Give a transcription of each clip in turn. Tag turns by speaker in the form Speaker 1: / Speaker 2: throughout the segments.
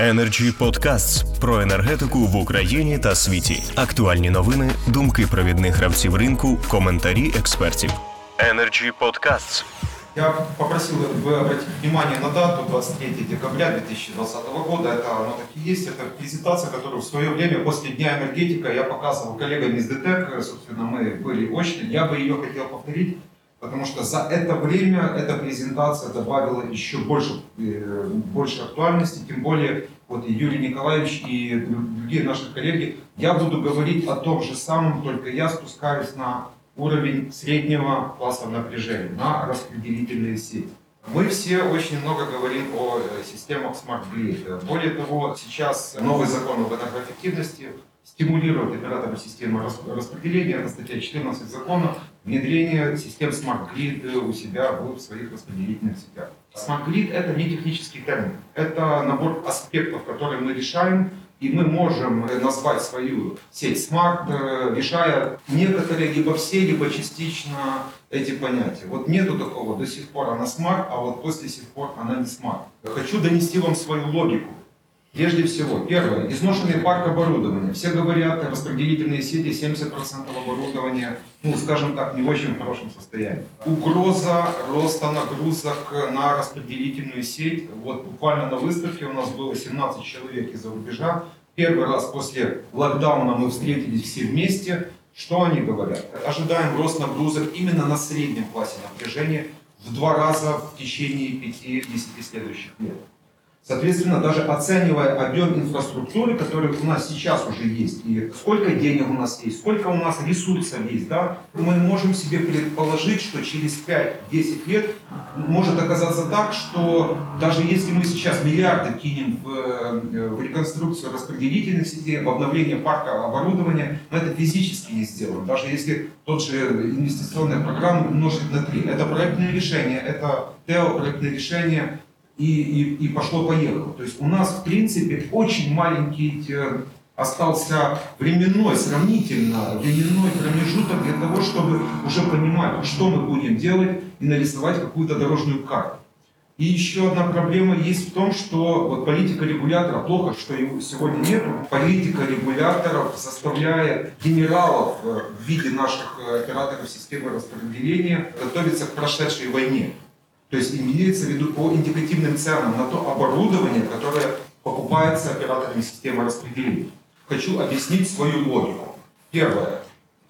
Speaker 1: Energy Podcasts про енергетику в Україні та світі. Актуальні новини, думки провідних гравців ринку, коментарі експертів. Energy Podcasts.
Speaker 2: Я попросил бы обратить внимание на дату 23 декабря 2020 года. Это оно так и есть. Это презентация, которую в свое время после Дня энергетика я показывал коллегам из ДТЭК. Собственно, мы были очно. Я бы ее хотел повторить, потому что за это время эта презентация добавила еще больше, э, больше актуальности. Тем более, вот и Юрий Николаевич и другие наши коллеги, я буду говорить о том же самом, только я спускаюсь на уровень среднего класса напряжения на распределительные сети. Мы все очень много говорим о э, системах Smart Grid. Более того, сейчас новый закон об энергоэффективности стимулирует операторы системы распределения, это статья 14 закона, внедрение систем Smart Grid у себя в своих распределительных сетях. Grid это не технический термин, это набор аспектов, которые мы решаем и мы можем назвать свою сеть Smart, э, решая некоторые, либо все, либо частично эти понятия. Вот нету такого, до сих пор она Smart, а вот после сих пор она не Smart. Хочу донести вам свою логику. Прежде всего, первое, изношенный парк оборудования. Все говорят, распределительные сети 70% оборудования, ну, скажем так, не в очень хорошем состоянии. Угроза роста нагрузок на распределительную сеть. Вот буквально на выставке у нас было 17 человек из-за рубежа. Первый раз после локдауна мы встретились все вместе. Что они говорят? Ожидаем рост нагрузок именно на среднем классе напряжения в два раза в течение 5-10 следующих лет. Соответственно, даже оценивая объем инфраструктуры, который у нас сейчас уже есть, и сколько денег у нас есть, сколько у нас ресурсов есть, да, мы можем себе предположить, что через 5-10 лет может оказаться так, что даже если мы сейчас миллиарды кинем в, э, в реконструкцию распределительных сетей, в обновление парка оборудования, мы это физически не сделаем. Даже если тот же инвестиционная программа умножить на 3. Это проектное решение, это ТЭО проектное решение, и, и, и пошло-поехало. То есть у нас, в принципе, очень маленький э, остался временной, сравнительно временной промежуток для того, чтобы уже понимать, что мы будем делать и нарисовать какую-то дорожную карту. И еще одна проблема есть в том, что вот политика регулятора, плохо, что его сегодня нет, политика регуляторов заставляет генералов э, в виде наших э, операторов системы распределения готовиться к прошедшей войне. То есть имеется в виду по индикативным ценам на то оборудование, которое покупается операторами системы распределения. Хочу объяснить свою логику. Первое.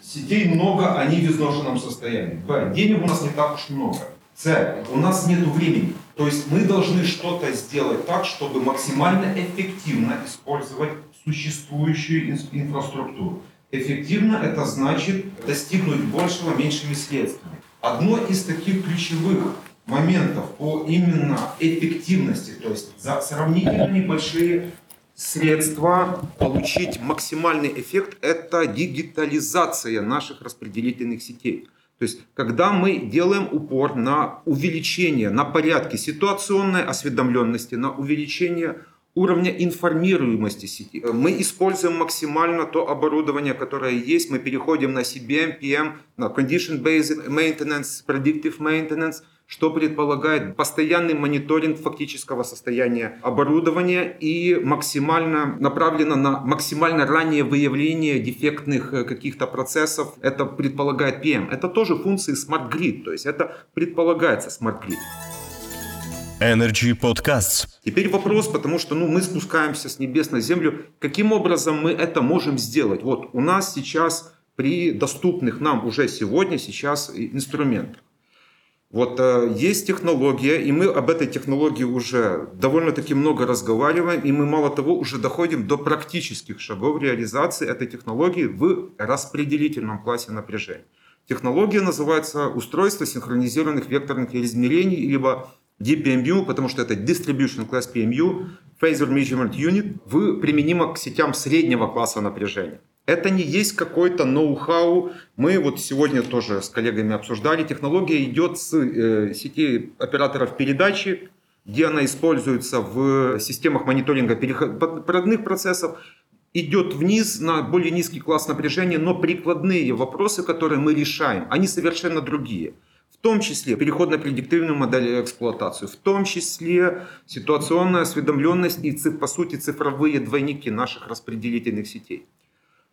Speaker 2: Сетей много, они в изношенном состоянии. Б. Денег у нас не так уж много. С. У нас нет времени. То есть мы должны что-то сделать так, чтобы максимально эффективно использовать существующую инфраструктуру. Эффективно это значит достигнуть большего меньшими средствами. Одно из таких ключевых моментов по именно эффективности, то есть за сравнительно небольшие средства получить максимальный эффект – это дигитализация наших распределительных сетей. То есть, когда мы делаем упор на увеличение, на порядке ситуационной осведомленности, на увеличение уровня информируемости сети. Мы используем максимально то оборудование, которое есть. Мы переходим на CBM, PM, на Condition-Based Maintenance, Predictive Maintenance – что предполагает постоянный мониторинг фактического состояния оборудования и максимально направлено на максимально раннее выявление дефектных э, каких-то процессов. Это предполагает PM. Это тоже функции Smart Grid, то есть это предполагается Smart Grid.
Speaker 1: Energy Podcasts.
Speaker 2: Теперь вопрос, потому что ну, мы спускаемся с небес на землю. Каким образом мы это можем сделать? Вот у нас сейчас при доступных нам уже сегодня сейчас инструментах вот э, есть технология, и мы об этой технологии уже довольно-таки много разговариваем, и мы, мало того, уже доходим до практических шагов реализации этой технологии в распределительном классе напряжения. Технология называется устройство синхронизированных векторных измерений, либо DPMU, потому что это Distribution Class PMU, Phasor Measurement Unit, применимо к сетям среднего класса напряжения. Это не есть какой-то ноу-хау. Мы вот сегодня тоже с коллегами обсуждали. Технология идет с э, сети операторов передачи, где она используется в системах мониторинга переходных процессов, идет вниз на более низкий класс напряжения, но прикладные вопросы, которые мы решаем, они совершенно другие том числе переход на предиктивную модель эксплуатации, в том числе ситуационная осведомленность и, по сути, цифровые двойники наших распределительных сетей.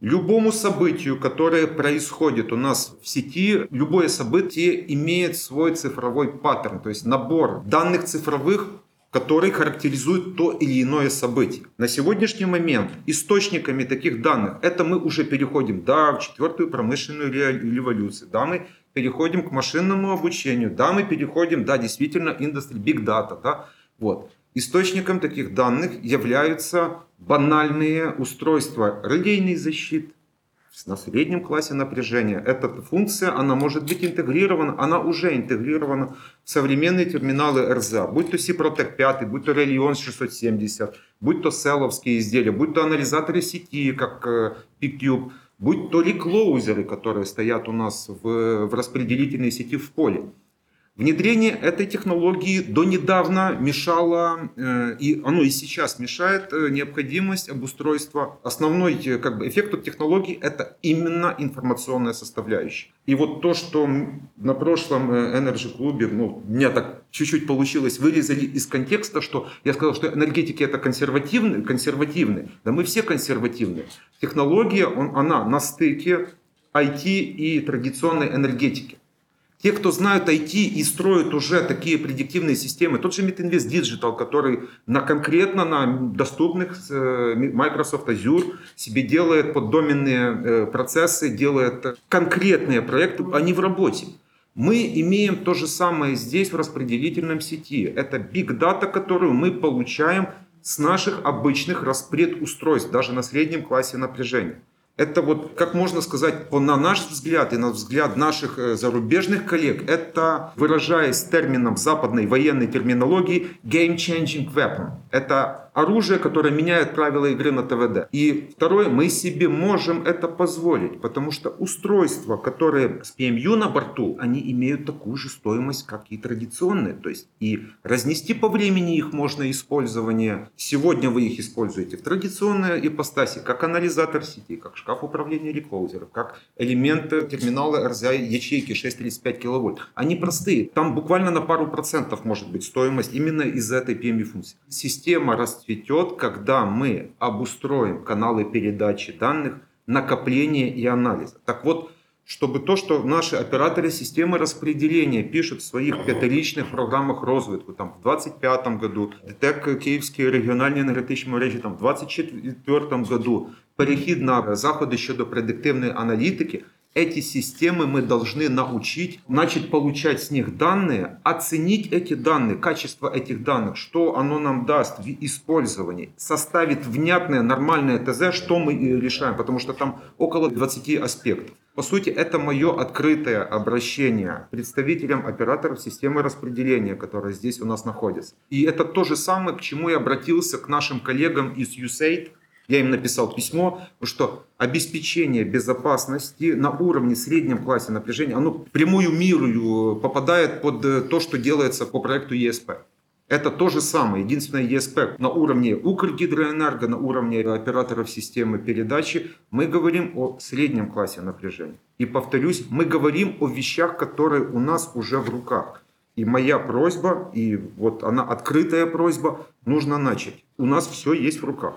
Speaker 2: Любому событию, которое происходит у нас в сети, любое событие имеет свой цифровой паттерн, то есть набор данных цифровых, который характеризует то или иное событие. На сегодняшний момент источниками таких данных, это мы уже переходим, да, в четвертую промышленную революцию, да, мы переходим к машинному обучению, да, мы переходим, да, действительно, индустрия, big data, да, вот. Источником таких данных являются банальные устройства релейной защиты на среднем классе напряжения. Эта функция, она может быть интегрирована, она уже интегрирована в современные терминалы РЗА, будь то Ciprotec 5, будь то Relion 670, будь то селовские изделия, будь то анализаторы сети, как э, PCube, будь то реклоузеры, которые стоят у нас в, в распределительной сети в поле. Внедрение этой технологии до недавно мешало, э, и оно и сейчас мешает, э, необходимость обустройства. Основной э, как бы, эффект от технологий – это именно информационная составляющая. И вот то, что на прошлом Energy клубе, ну, меня так чуть-чуть получилось, вырезали из контекста, что я сказал, что энергетики это консервативные, консервативные. Да мы все консервативные. Технология, он, она на стыке IT и традиционной энергетики. Те, кто знают IT и строят уже такие предиктивные системы, тот же Metinvest Digital, который на конкретно на доступных э, Microsoft Azure себе делает поддоменные э, процессы, делает конкретные проекты, они в работе. Мы имеем то же самое здесь в распределительном сети. Это big data, которую мы получаем с наших обычных распредустройств, даже на среднем классе напряжения. Это вот, как можно сказать, на наш взгляд и на взгляд наших э, зарубежных коллег, это, выражаясь термином западной военной терминологии, game-changing weapon. Это оружие, которое меняет правила игры на ТВД. И второе, мы себе можем это позволить, потому что устройства, которые с PMU на борту, они имеют такую же стоимость, как и традиционные. То есть и разнести по времени их можно использование. Сегодня вы их используете в традиционной ипостаси, как анализатор сети, как шкаф управления реклоузеров, как элементы терминала RZI ячейки 635 киловольт. Они простые. Там буквально на пару процентов может быть стоимость именно из-за этой PMU функции. Система растет расцветет, когда мы обустроим каналы передачи данных, накопления и анализа. Так вот, чтобы то, что наши операторы системы распределения пишут в своих п'ятирічних программах розвитку, там в 25 году, ДТЕК Київської регіональні енергетичні мережі, там в 24 году, перехід на заходи щодо предиктивної аналітики, эти системы мы должны научить, начать получать с них данные, оценить эти данные, качество этих данных, что оно нам даст в использовании, составит внятное, нормальное ТЗ, что мы решаем, потому что там около 20 аспектов. По сути, это мое открытое обращение представителям операторов системы распределения, которые здесь у нас находятся. И это то же самое, к чему я обратился к нашим коллегам из USAID, я им написал письмо, что обеспечение безопасности на уровне среднем классе напряжения, оно прямую миру попадает под э, то, что делается по проекту ЕСП. Это то же самое, единственное ЕСП на уровне Укргидроэнерго, на уровне операторов системы передачи. Мы говорим о среднем классе напряжения. И повторюсь, мы говорим о вещах, которые у нас уже в руках. И моя просьба, и вот она открытая просьба, нужно начать. У нас все есть в руках.